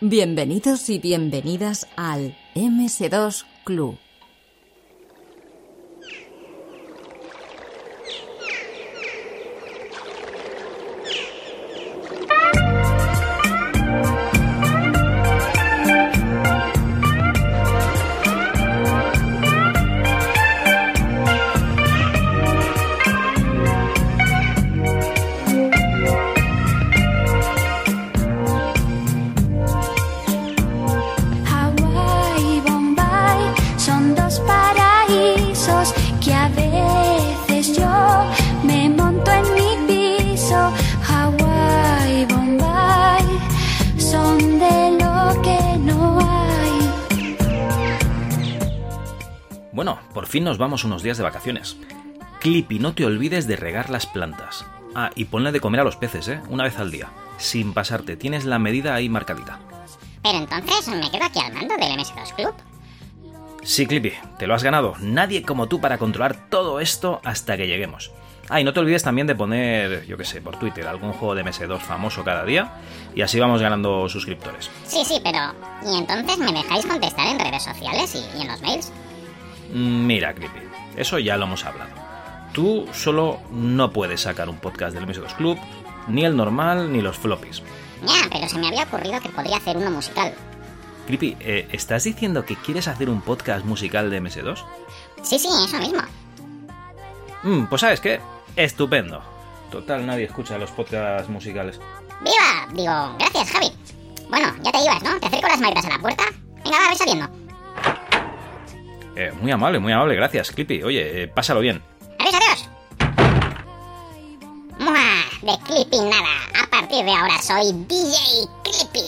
Bienvenidos y bienvenidas al MS2 Club. Nos vamos unos días de vacaciones. Clippy, no te olvides de regar las plantas. Ah, y ponle de comer a los peces, ¿eh? Una vez al día. Sin pasarte, tienes la medida ahí marcadita. Pero entonces me quedo aquí al mando del MS2 Club. Sí, Clippy, te lo has ganado. Nadie como tú para controlar todo esto hasta que lleguemos. Ah, y no te olvides también de poner, yo qué sé, por Twitter, algún juego de MS2 famoso cada día, y así vamos ganando suscriptores. Sí, sí, pero... ¿Y entonces me dejáis contestar en redes sociales y, y en los mails? Mira, Clippy, eso ya lo hemos hablado. Tú solo no puedes sacar un podcast del MS2 Club, ni el normal, ni los floppies. Ya, pero se me había ocurrido que podría hacer uno musical. Clippy, eh, ¿estás diciendo que quieres hacer un podcast musical de MS2? Sí, sí, eso mismo. Mm, pues sabes qué, estupendo. Total, nadie escucha los podcasts musicales. ¡Viva! Digo, gracias, Javi. Bueno, ya te ibas, ¿no? Te acerco las maletas a la puerta. Venga, va, ve saliendo. Eh, muy amable, muy amable, gracias, Clippy. Oye, eh, pásalo bien. Adiós, adiós. ¡Mua! De Clippy nada. A partir de ahora soy DJ Clippy.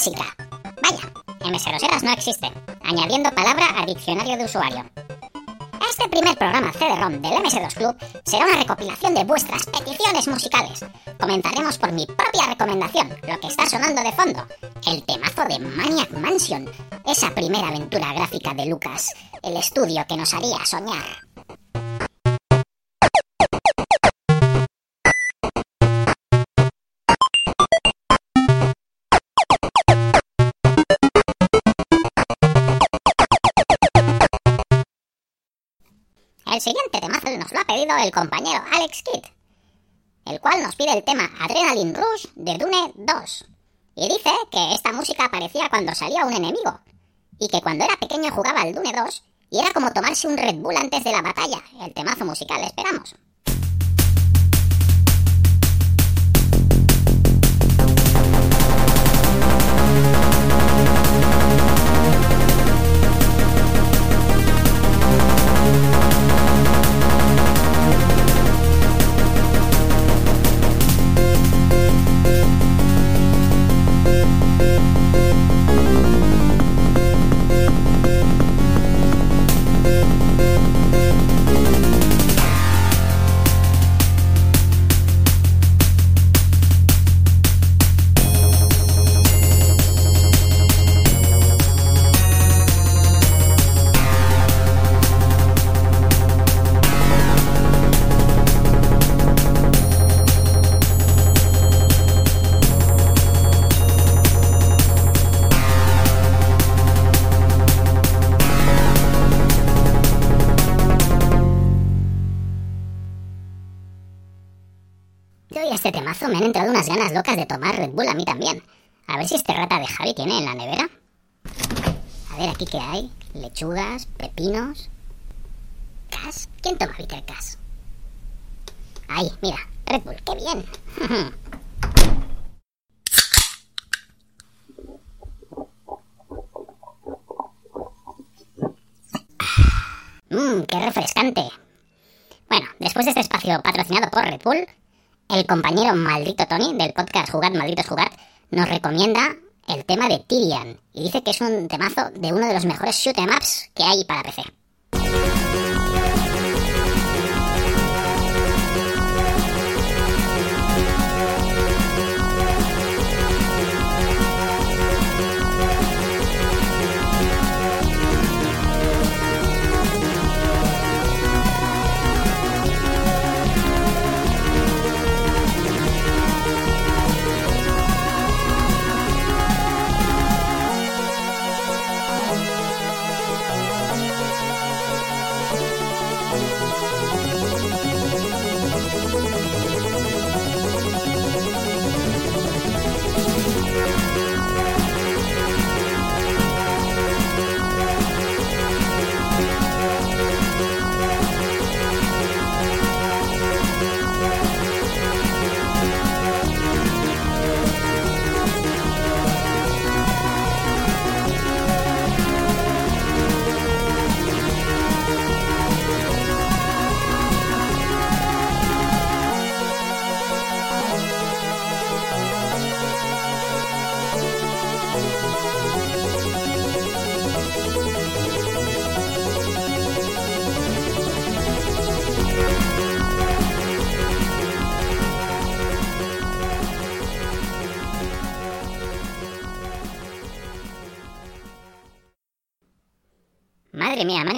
Vaya, MS2eras no existe, añadiendo palabra al diccionario de usuario. Este primer programa CD-ROM del MS2 Club será una recopilación de vuestras peticiones musicales. Comenzaremos por mi propia recomendación, lo que está sonando de fondo, el temazo de Maniac Mansion, esa primera aventura gráfica de Lucas, el estudio que nos haría soñar. Lo ha pedido el compañero Alex Kidd, el cual nos pide el tema Adrenaline Rush de Dune 2. Y dice que esta música aparecía cuando salía un enemigo, y que cuando era pequeño jugaba al Dune 2 y era como tomarse un Red Bull antes de la batalla. El temazo musical, esperamos. Este temazo me han entrado unas ganas locas de tomar Red Bull a mí también. A ver si este rata de Javi tiene en la nevera. A ver aquí qué hay. Lechugas, pepinos. ¿Cas? ¿Quién toma bitter cas? Ahí, mira, Red Bull, qué bien. Mmm, qué refrescante. Bueno, después de este espacio patrocinado por Red Bull, el compañero maldito Tony del podcast Jugad Malditos Jugad nos recomienda el tema de Tyrion y dice que es un temazo de uno de los mejores shoot 'em ups que hay para PC.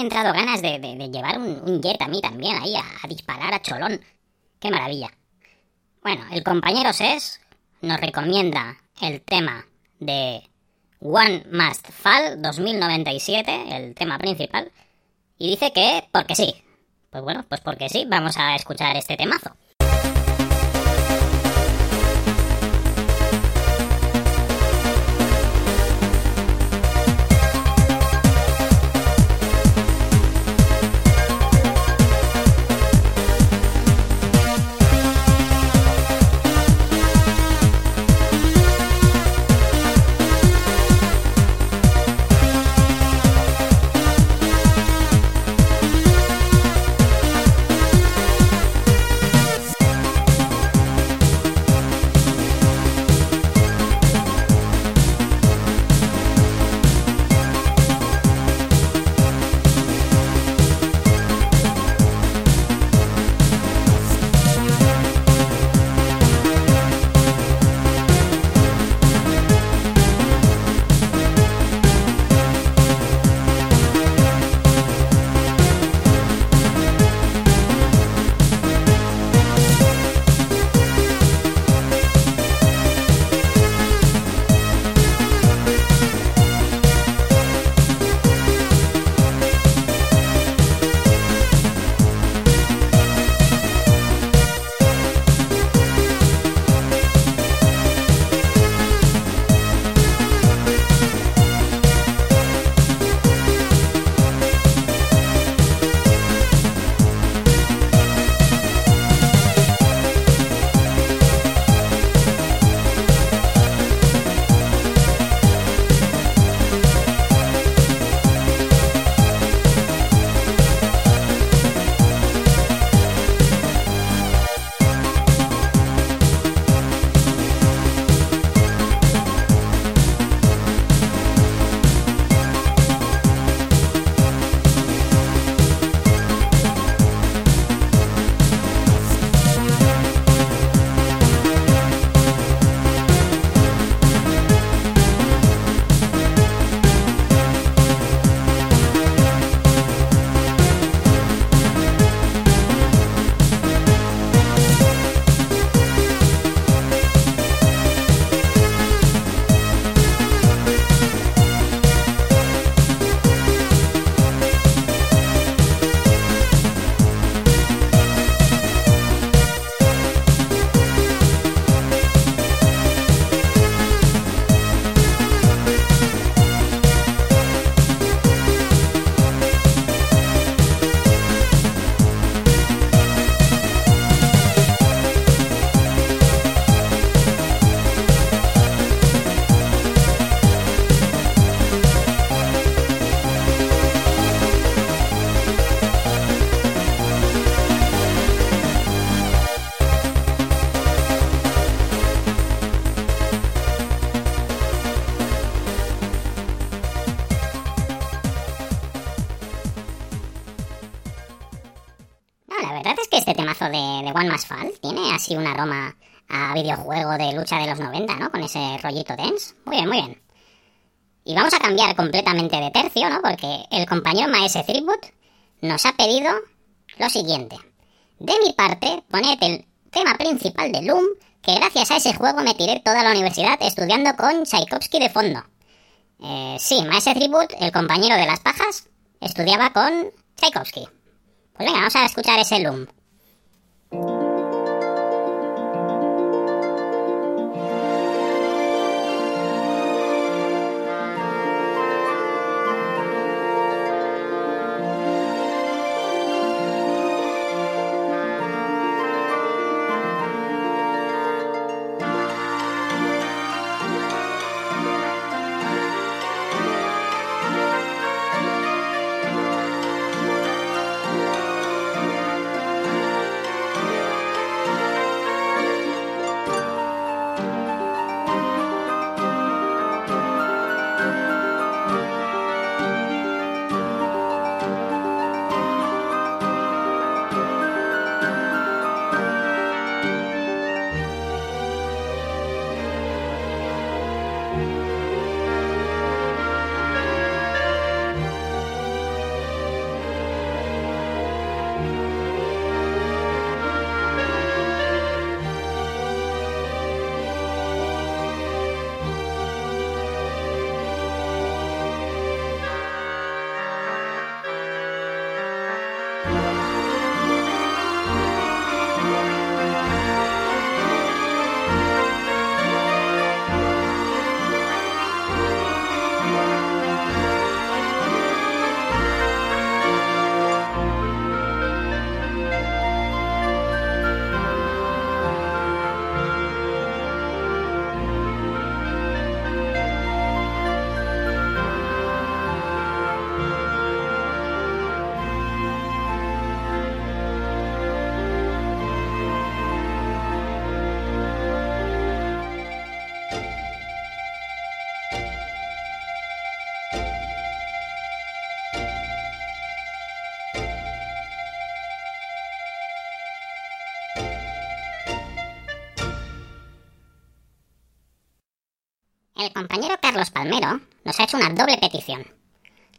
Entrado ganas de, llevar un, un jet a mí también ahí a, a disparar a cholón. Qué maravilla. Bueno, el compañero SES nos recomienda el tema de One Must Fall 2097, el tema principal, y dice que porque sí. Pues bueno, pues porque sí, vamos a escuchar este temazo. Un aroma a videojuego de lucha de los 90, ¿no? Con ese rollito dance. Muy bien, muy bien. Y vamos a cambiar completamente de tercio, ¿no? Porque el compañero Maese Threepwood nos ha pedido lo siguiente. De mi parte, poned el tema principal de Loom, que gracias a ese juego me tiré toda la universidad estudiando con Tchaikovsky de fondo. Eh, sí, Maese Threepwood, el compañero de las pajas, estudiaba con Tchaikovsky. Pues venga, vamos a escuchar ese Loom. El compañero Carlos Palmero nos ha hecho una doble petición.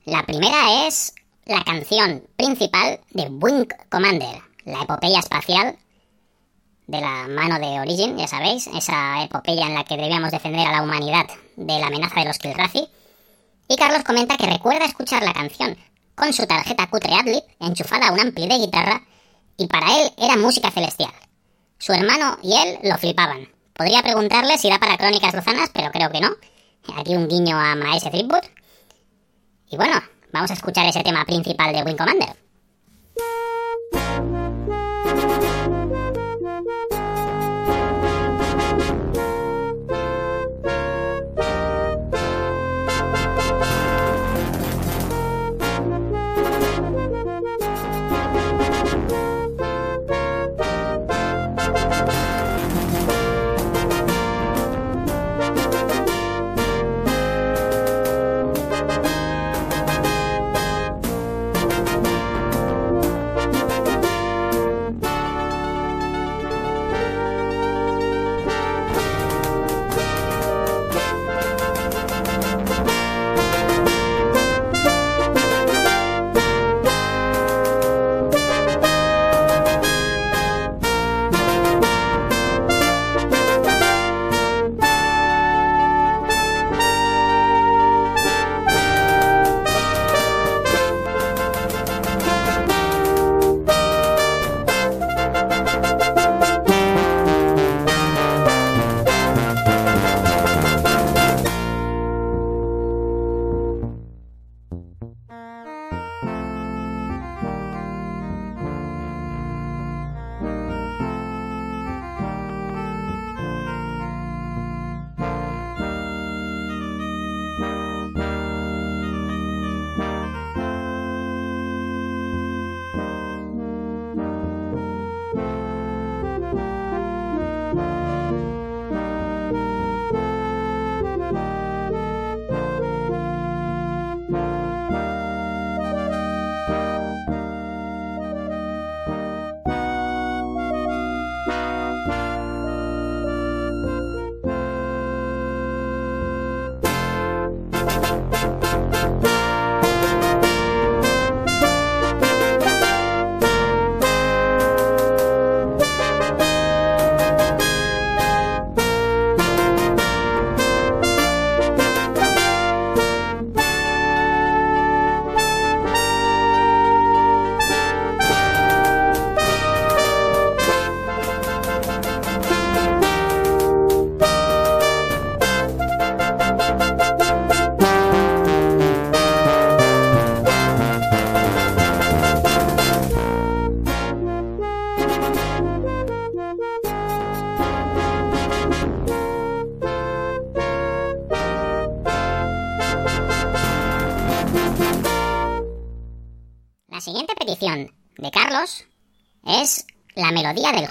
La primera es la canción principal de Wing Commander, la epopeya espacial de la mano de Origin, ya sabéis, esa epopeya en la que debíamos defender a la humanidad de la amenaza de los Kilrathi. Y Carlos comenta que recuerda escuchar la canción con su tarjeta cutre Adlib enchufada a un ampli de guitarra y para él era música celestial. Su hermano y él lo flipaban. Podría preguntarle si da para crónicas lozanas, pero creo que no. Aquí un guiño a Maese Tripwood. Y bueno, vamos a escuchar ese tema principal de Wing Commander.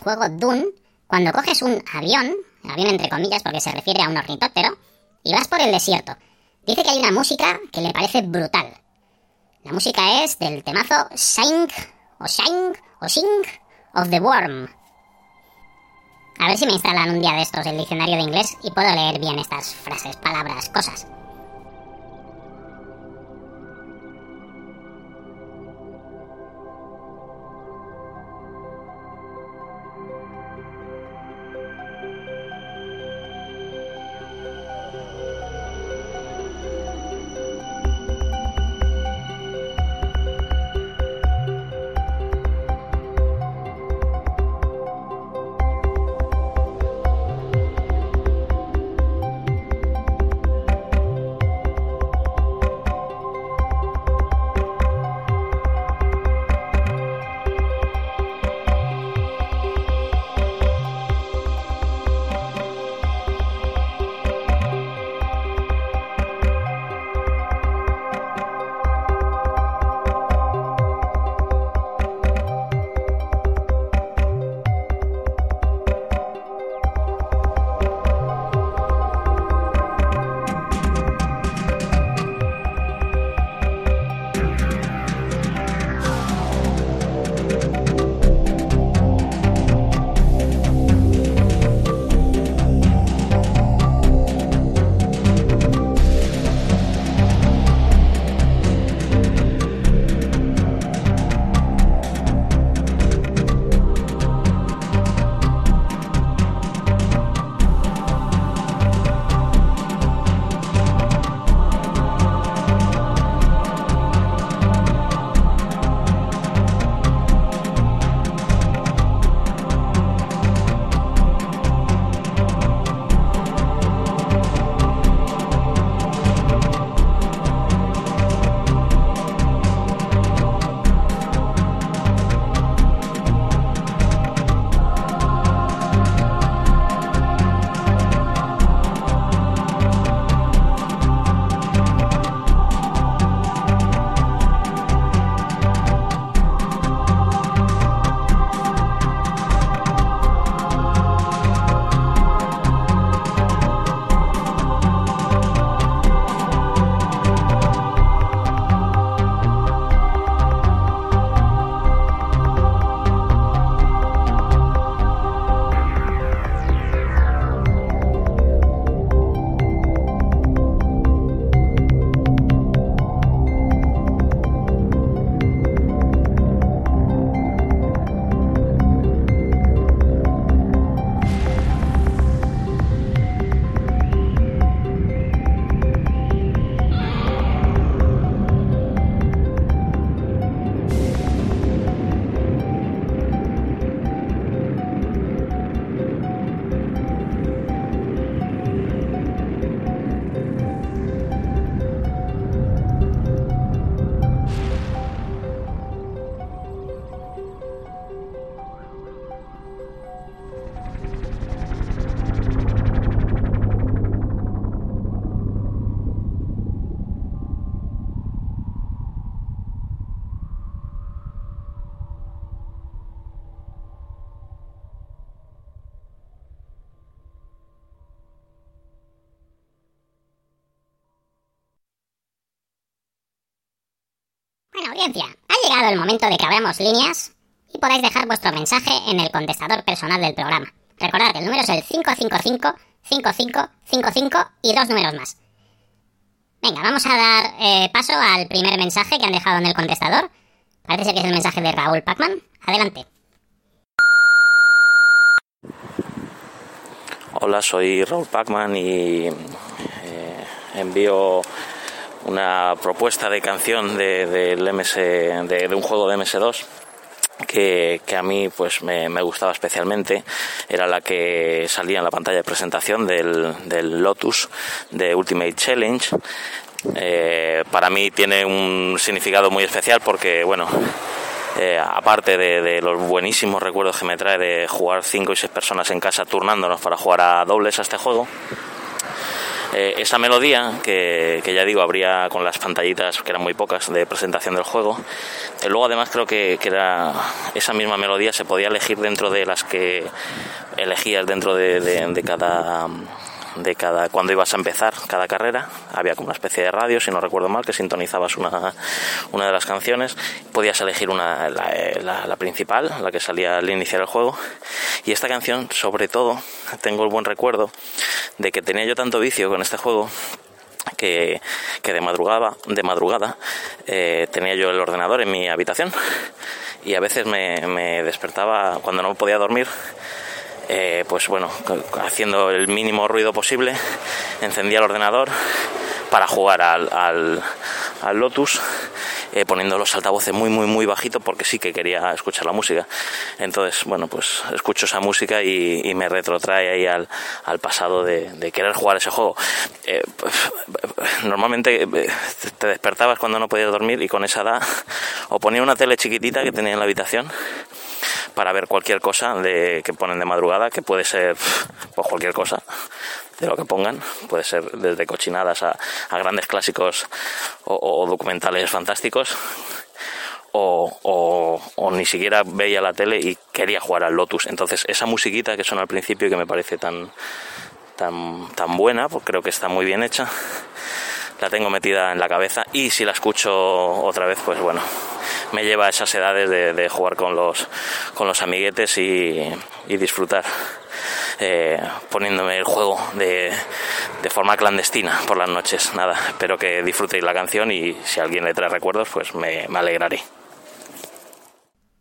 Juego Dune cuando coges un avión, avión entre comillas porque se refiere a un ornitóptero, y vas por el desierto. Dice que hay una música que le parece brutal. La música es del temazo Sing o Sing o Sing of the Worm. A ver si me instalan un día de estos el diccionario de inglés y puedo leer bien estas frases, palabras, cosas. El momento de que abramos líneas y podáis dejar vuestro mensaje en el contestador personal del programa. Recordad, el número es el 555 5555 y dos números más. Venga, vamos a dar eh, paso al primer mensaje que han dejado en el contestador. Parece que es el mensaje de Raúl Pacman. Adelante. Hola, soy Raúl Pacman y eh, envío una propuesta de canción de, del MS, de, un juego de MS2 que, que, a mí pues me, me, gustaba especialmente. Era la que salía en la pantalla de presentación del, del Lotus de Ultimate Challenge. Eh, para mí tiene un significado muy especial porque bueno eh, aparte de, de, los buenísimos recuerdos que me trae de jugar cinco y seis personas en casa turnándonos para jugar a dobles a este juego Eh, esa melodía, que, que, ya digo, habría con las pantallitas, que eran muy pocas, de presentación del juego. Eh, luego, además, creo que, que, era esa misma melodía se podía elegir dentro de las que elegías dentro de, de, de cada de cada cuando ibas a empezar cada carrera había como una especie de radio si no recuerdo mal que sintonizabas una, una de las canciones. Podías elegir una la, principal la que salía al iniciar el juego. Y esta canción sobre todo tengo el buen recuerdo de que tenía yo tanto vicio con este juego que, que de madrugada de madrugada eh, tenía yo el ordenador en mi habitación. Y a veces me, me despertaba cuando no podía dormir eh, pues bueno, haciendo el mínimo ruido posible, encendía el ordenador para jugar al, al, al Lotus, eh, poniendo los altavoces muy, muy, muy bajito porque sí que quería escuchar la música. Entonces, bueno, pues escucho esa música y, me retrotrae ahí al, al pasado de, querer jugar ese juego. Eh, pues, normalmente te despertabas cuando no podías dormir y con esa edad o ponía una tele chiquitita que tenía en la habitación para ver cualquier cosa de, que ponen de madrugada, que puede ser pues cualquier cosa de lo que pongan, puede ser desde cochinadas a, a grandes clásicos o, o, documentales fantásticos. O, o, o, ni siquiera veía la tele y quería jugar al Lotus. Entonces, esa musiquita que suena al principio que me parece tan, tan, tan buena, pues creo que está muy bien hecha, la tengo metida en la cabeza y si la escucho otra vez, pues bueno, me lleva a esas edades de, de jugar con los, con los amiguetes y, disfrutar. Eh, poniéndome el juego de, de, forma clandestina por las noches. Nada, espero que disfrutéis la canción y si alguien le trae recuerdos, pues me, alegraré.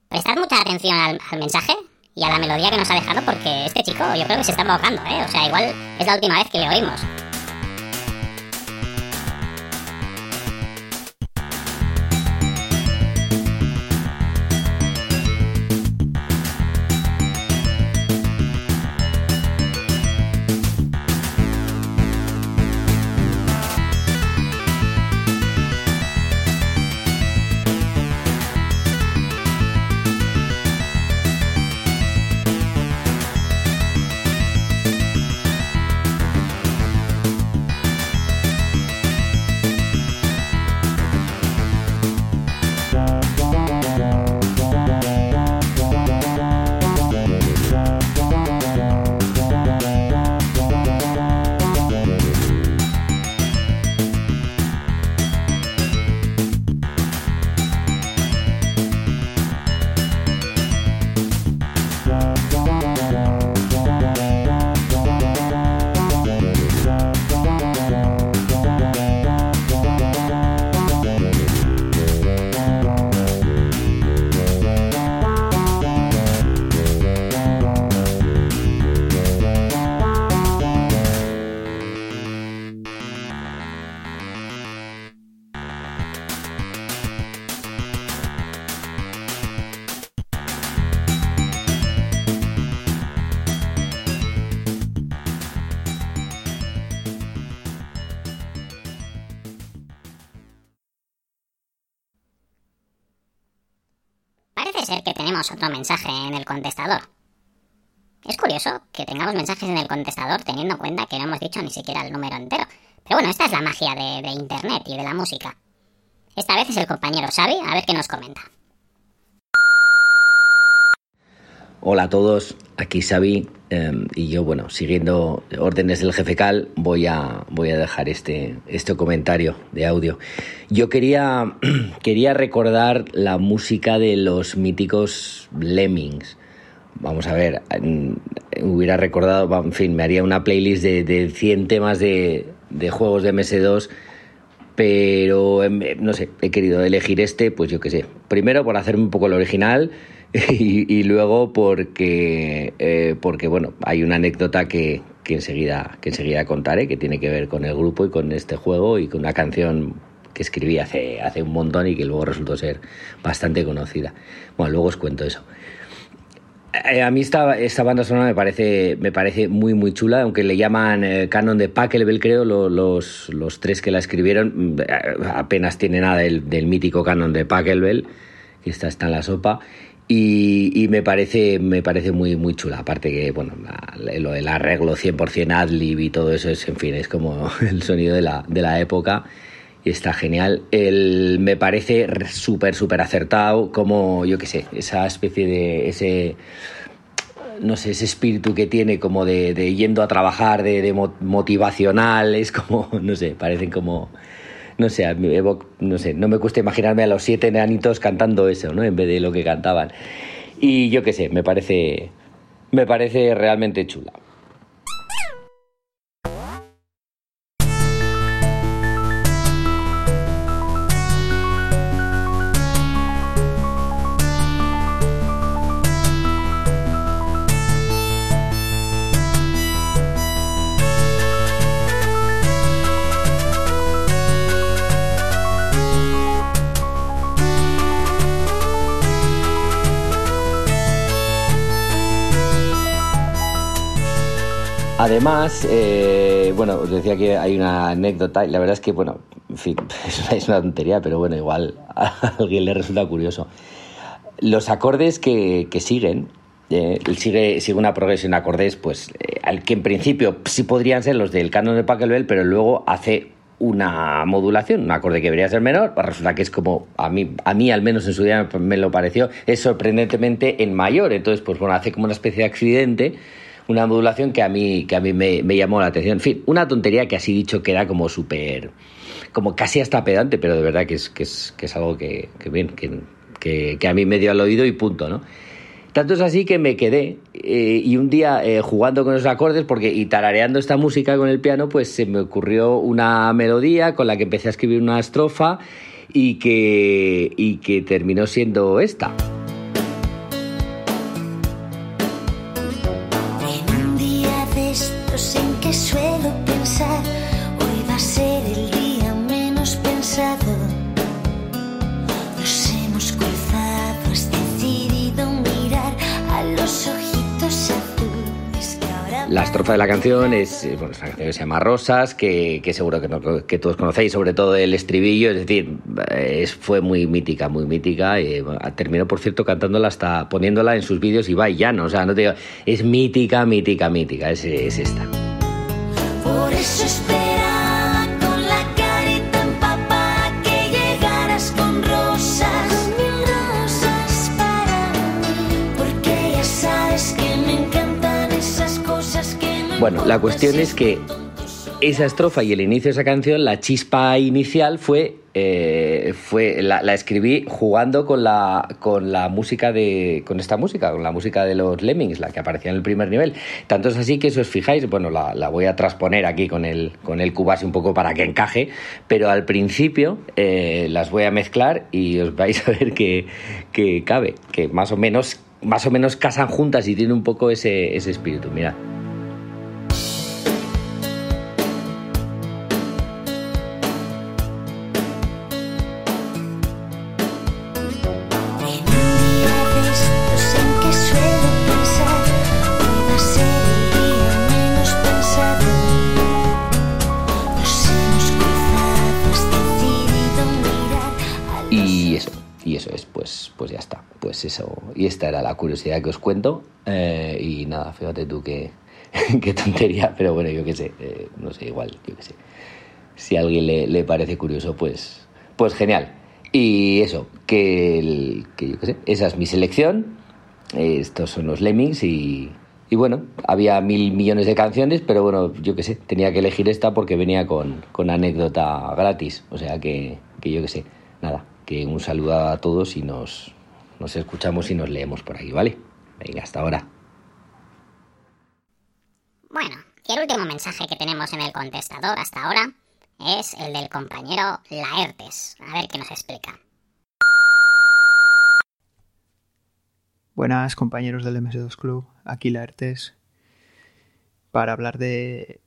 Prestad mucha atención al, al, mensaje y a la melodía que nos ha dejado porque este chico yo creo que se está ahogando, ¿eh? O sea, igual es la última vez que le oímos. Otro mensaje en el contestador. Es curioso que tengamos mensajes en el contestador teniendo en cuenta que no hemos dicho ni siquiera el número entero. Pero bueno, esta es la magia de, de Internet y de la música. Esta vez es el compañero Xavi, a ver qué nos comenta. Hola a todos, aquí Xavi eh, y yo, bueno, siguiendo órdenes del jefe Cal, voy a, voy a dejar este, este comentario de audio. Yo quería, quería recordar la música de los míticos Lemmings. Vamos a ver, hubiera recordado, en fin, me haría una playlist de, de 100 temas de, de juegos de MS2 pero no sé, he querido elegir este, pues yo qué sé. Primero por hacerme un poco el original y, y luego porque, eh, porque, bueno, hay una anécdota que, que, enseguida, que enseguida contaré, que tiene que ver con el grupo y con este juego y con una canción que escribí hace, hace un montón y que luego resultó ser bastante conocida. Bueno, luego os cuento eso. Eh, a mí esta, esta, banda sonora me parece, me parece muy, muy chula, aunque le llaman eh, canon de Pachelbel, creo, los, los, los, tres que la escribieron, apenas tiene nada del, del mítico canon de Pachelbel, que está, está en la sopa. Y, me parece me parece muy muy chula. Aparte que bueno lo del arreglo 100% adlib y todo eso es en fin es como el sonido de la, de la época y está genial. El, me parece súper súper acertado como yo qué sé esa especie de ese no sé, ese espíritu que tiene como de, yendo a trabajar, de, motivacional, es como, no sé, parecen como, no sé, no sé, no me cuesta imaginarme a los siete enanitos cantando eso, ¿no? En vez de lo que cantaban. Y yo qué sé, me parece, me parece realmente chula. Además, eh, bueno, os decía que hay una anécdota, y la verdad es que, bueno, en fin, es una, tontería, pero bueno, igual a alguien le resulta curioso. Los acordes que, siguen, eh, sigue, sigue una progresión de acordes, pues, eh, al que en principio sí podrían ser los del canon de Pachelbel, pero luego hace una modulación, un acorde que debería ser menor, pues resulta que es como, a mí, a mí al menos en su día me lo pareció, es sorprendentemente en mayor, entonces, pues bueno, hace como una especie de accidente una modulación que a mí, que a mí me, llamó la atención. En fin, una tontería que así dicho que era como súper, como casi hasta pedante, pero de verdad que es, que es, que es algo que, que bien, que, que, a mí me dio al oído y punto, ¿no? Tanto es así que me quedé eh, y un día eh, jugando con los acordes porque y tarareando esta música con el piano, pues se me ocurrió una melodía con la que empecé a escribir una estrofa y que, y que terminó siendo esta. La estrofa de la canción es, eh, bueno, canción que se llama Rosas, que, seguro que, que, todos conocéis, sobre todo el estribillo, es decir, es, fue muy mítica, muy mítica. Y, terminó, por cierto, cantándola hasta poniéndola en sus vídeos y va y ya no, o sea, no te digo, es mítica, mítica, mítica, es, es esta. Por eso Bueno, la cuestión es que esa estrofa y el inicio de esa canción, la chispa inicial fue, eh, fue la, escribí jugando con la, con la música de, con esta música, con la música de los Lemmings, la que aparecía en el primer nivel. Tanto es así que si os fijáis, bueno, la, voy a transponer aquí con el, con el cubase un poco para que encaje, pero al principio eh, las voy a mezclar y os vais a ver que, que cabe, que más o menos, más o menos casan juntas y tiene un poco ese, ese espíritu. Mirad. Y esta era la curiosidad que os cuento. Eh, y nada, fíjate tú qué, qué tontería, pero bueno, yo qué sé, eh, no sé, igual, yo qué sé. Si a alguien le, parece curioso, pues, pues genial. Y eso, que, que yo qué sé, esa es mi selección. Estos son los Lemmings y, y bueno, había mil millones de canciones, pero bueno, yo qué sé, tenía que elegir esta porque venía con, con anécdota gratis. O sea que, que yo qué sé, nada, que un saludo a todos y nos, nos escuchamos y nos leemos por ahí, ¿vale? Venga, hasta ahora. Bueno, y el último mensaje que tenemos en el contestador hasta ahora es el del compañero Laertes. A ver qué nos explica. Buenas compañeros del MS2 Club, aquí Laertes. Para hablar de...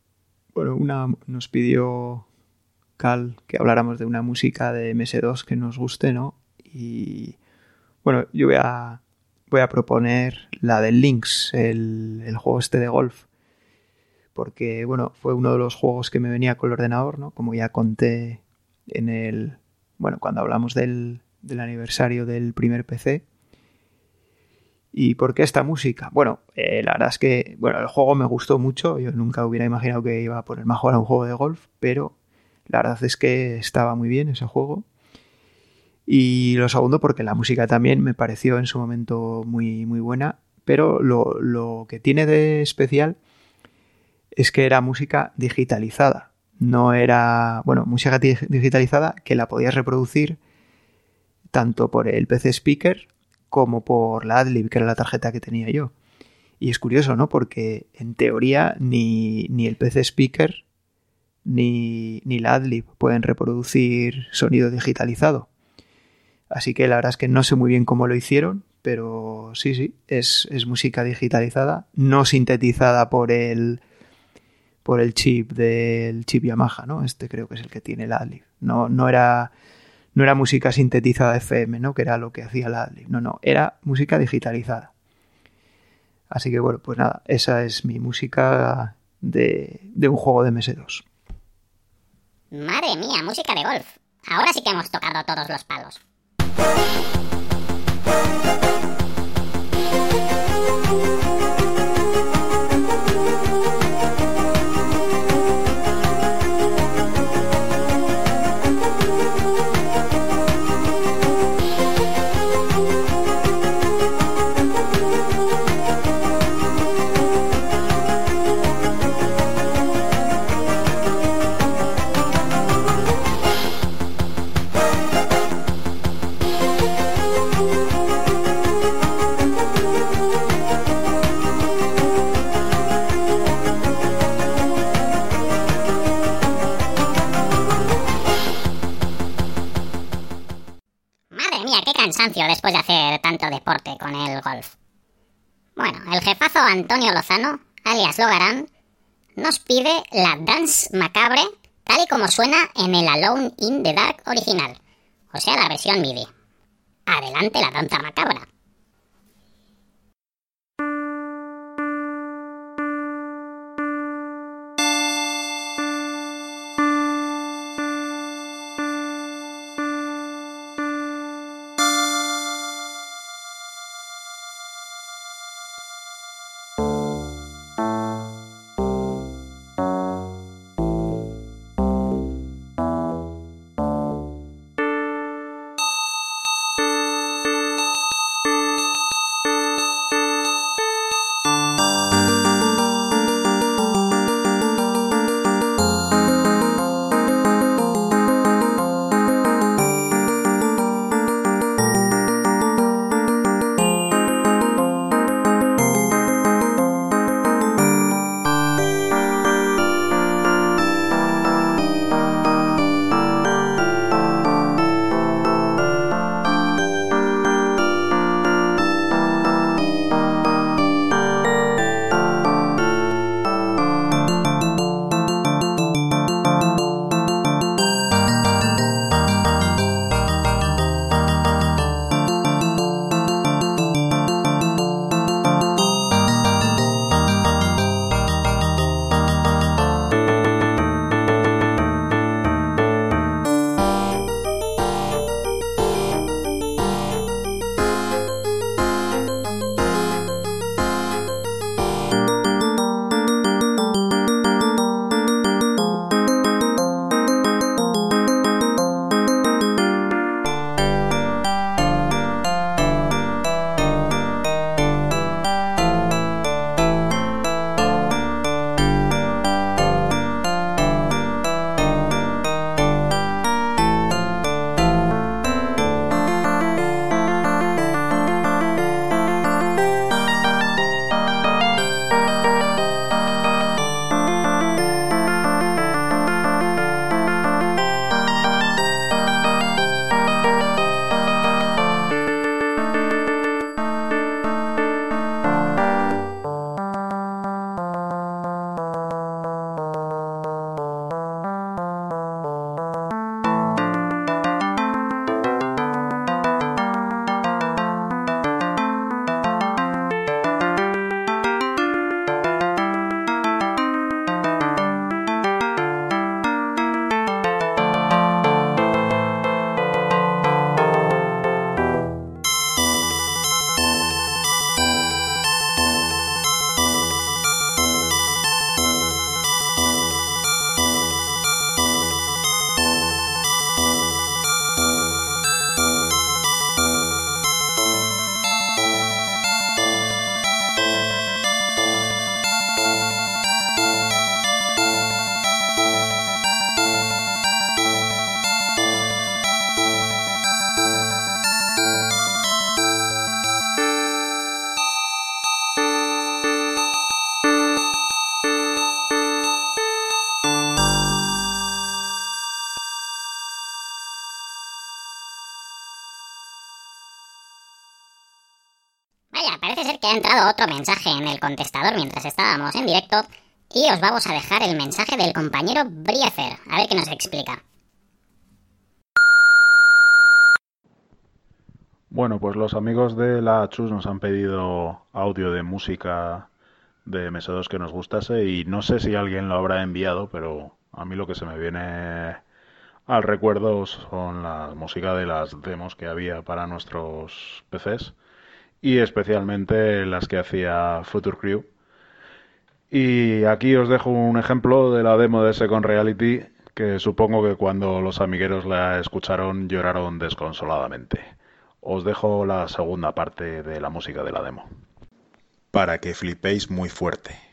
Bueno, una, nos pidió Cal que habláramos de una música de MS2 que nos guste, ¿no? Y bueno, yo voy a, voy a proponer la del Lynx, el, juego este de golf. Porque, bueno, fue uno de los juegos que me venía con el ordenador, ¿no? Como ya conté en el. Bueno, cuando hablamos del, del aniversario del primer PC. ¿Y por qué esta música? Bueno, eh, la verdad es que bueno, el juego me gustó mucho. Yo nunca hubiera imaginado que iba a poner mejor a un juego de golf, pero la verdad es que estaba muy bien ese juego. Y lo segundo, porque la música también me pareció en su momento muy, muy buena. Pero lo, lo que tiene de especial es que era música digitalizada. No era, bueno, música digitalizada que la podías reproducir tanto por el PC Speaker como por la Adlib, que era la tarjeta que tenía yo. Y es curioso, ¿no? Porque en teoría ni, ni el PC Speaker ni, ni la Adlib pueden reproducir sonido digitalizado. Así que la verdad es que no sé muy bien cómo lo hicieron, pero sí, sí, es, música digitalizada, no sintetizada por el, por el chip del chip Yamaha, ¿no? Este creo que es el que tiene la Adlib. No, no era no era música sintetizada FM, ¿no? Que era lo que hacía la Adlib. No, no, era música digitalizada. Así que bueno, pues nada, esa es mi música de, de un juego de MS2. Madre mía, música de golf. Ahora sí que hemos tocado todos los palos. Thank you. Después de hacer tanto deporte con el golf. Bueno, el jefazo Antonio Lozano, alias Logarán, nos pide la Dance Macabre tal y como suena en el Alone in the Dark original, o sea, la versión MIDI. Adelante la danza macabra. Entrado otro mensaje en el contestador mientras estábamos en directo y os vamos a dejar el mensaje del compañero Briefer, a ver qué nos explica. Bueno, pues los amigos de la Chus nos han pedido audio de música de MS2 que nos gustase y no sé si alguien lo habrá enviado, pero a mí lo que se me viene al recuerdo son la música de las demos que había para nuestros PCs y especialmente las que hacía Future Crew. Y aquí os dejo un ejemplo de la demo de Second Reality que supongo que cuando los amigueros la escucharon lloraron desconsoladamente. Os dejo la segunda parte de la música de la demo. Para que flipéis muy fuerte.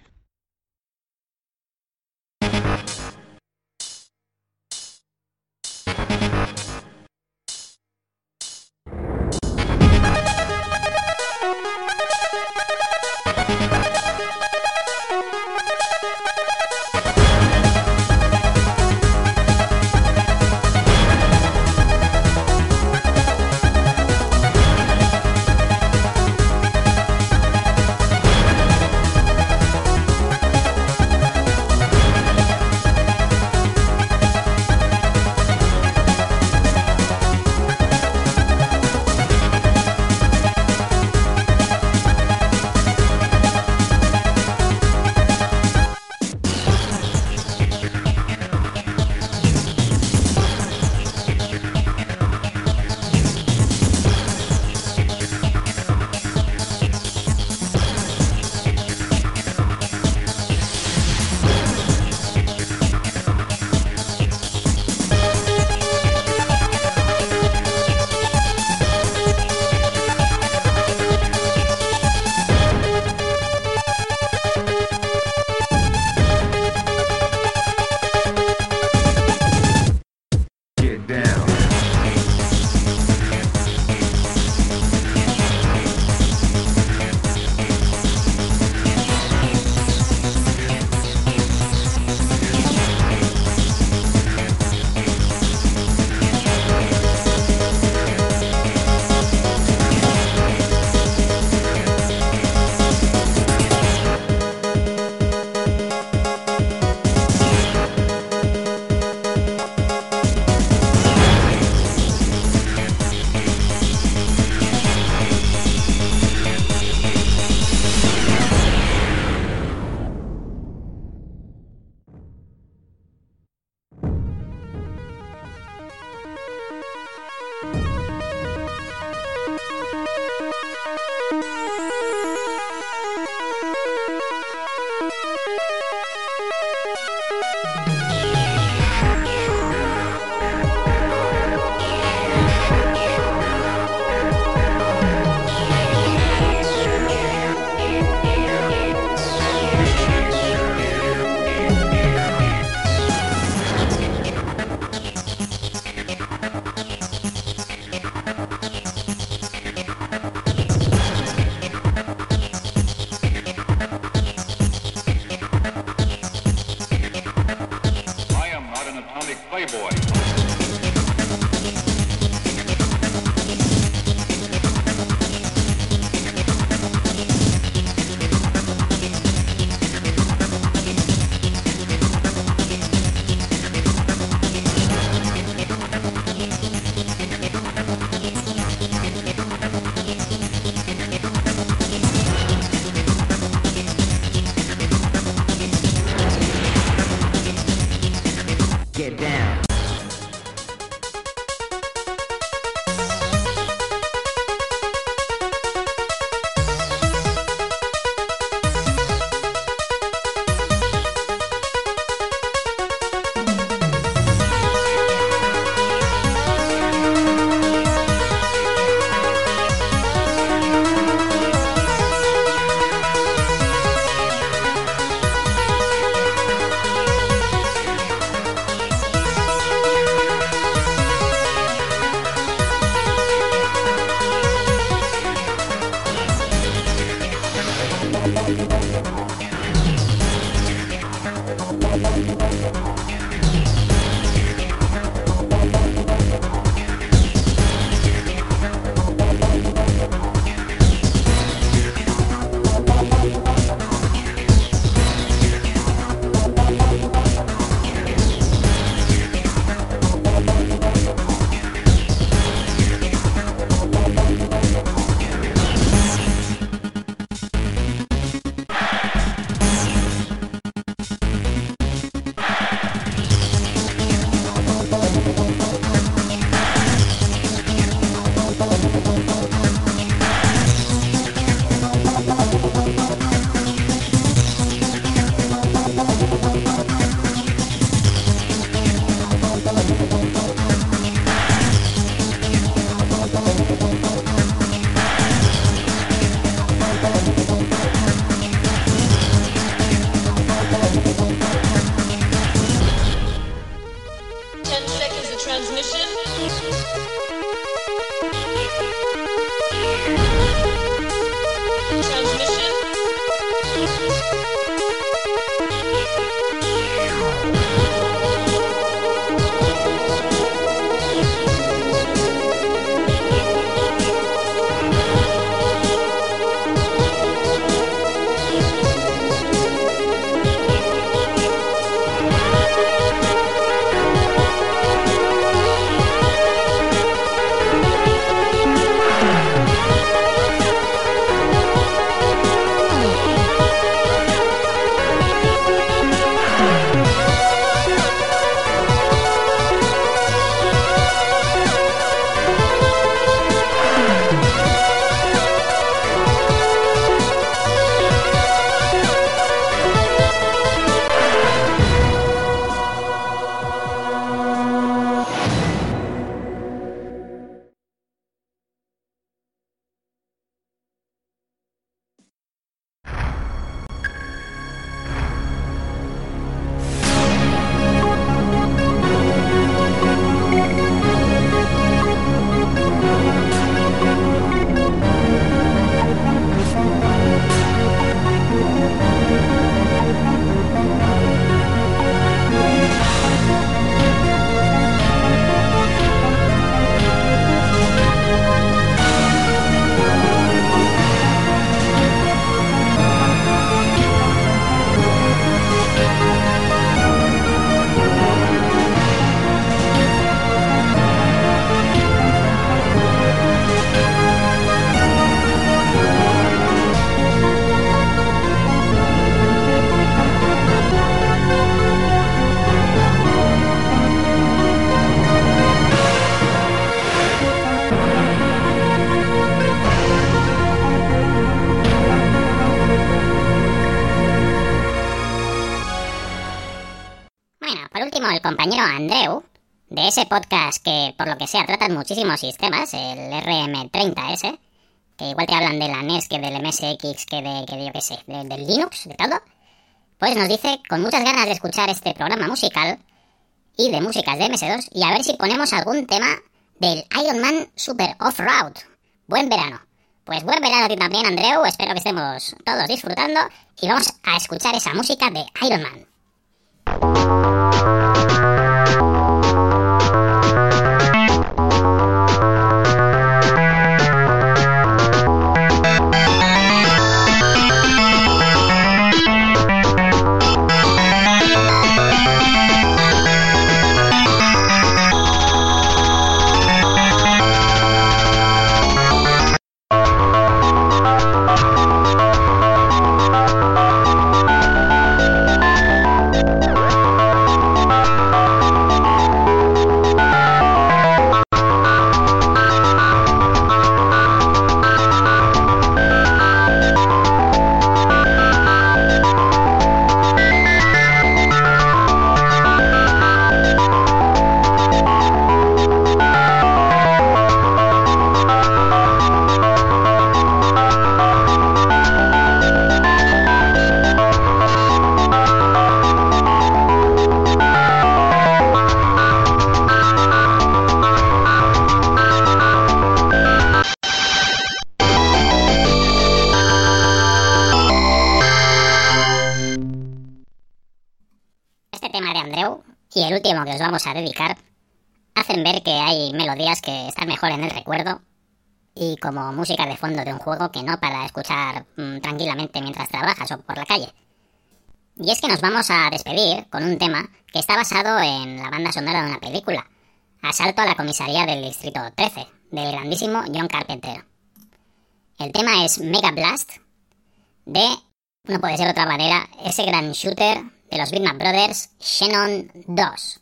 transmission. Transmission. Ese podcast que por lo que sea tratan muchísimos sistemas, el RM30S, que igual te hablan de la NES que del MSX que de, que de yo qué sé, de- del Linux, de todo, pues nos dice con muchas ganas de escuchar este programa musical y de músicas de MS2 y a ver si ponemos algún tema del Iron Man Super Off-Road. Buen verano. Pues buen verano a ti también, Andreu. Espero que estemos todos disfrutando y vamos a escuchar esa música de Iron Man. Fondo de un juego que no para escuchar mm, tranquilamente mientras trabajas o por la calle. Y es que nos vamos a despedir con un tema que está basado en la banda sonora de una película, Asalto a la comisaría del Distrito 13, del grandísimo John Carpenter. El tema es Mega Blast de, no puede ser otra manera, ese gran shooter de los Bitmap Brothers, Shannon 2.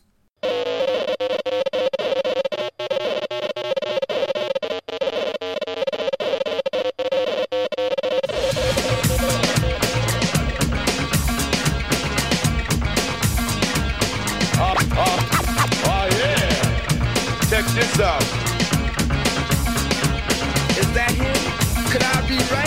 Out. Is that him? Could I be right?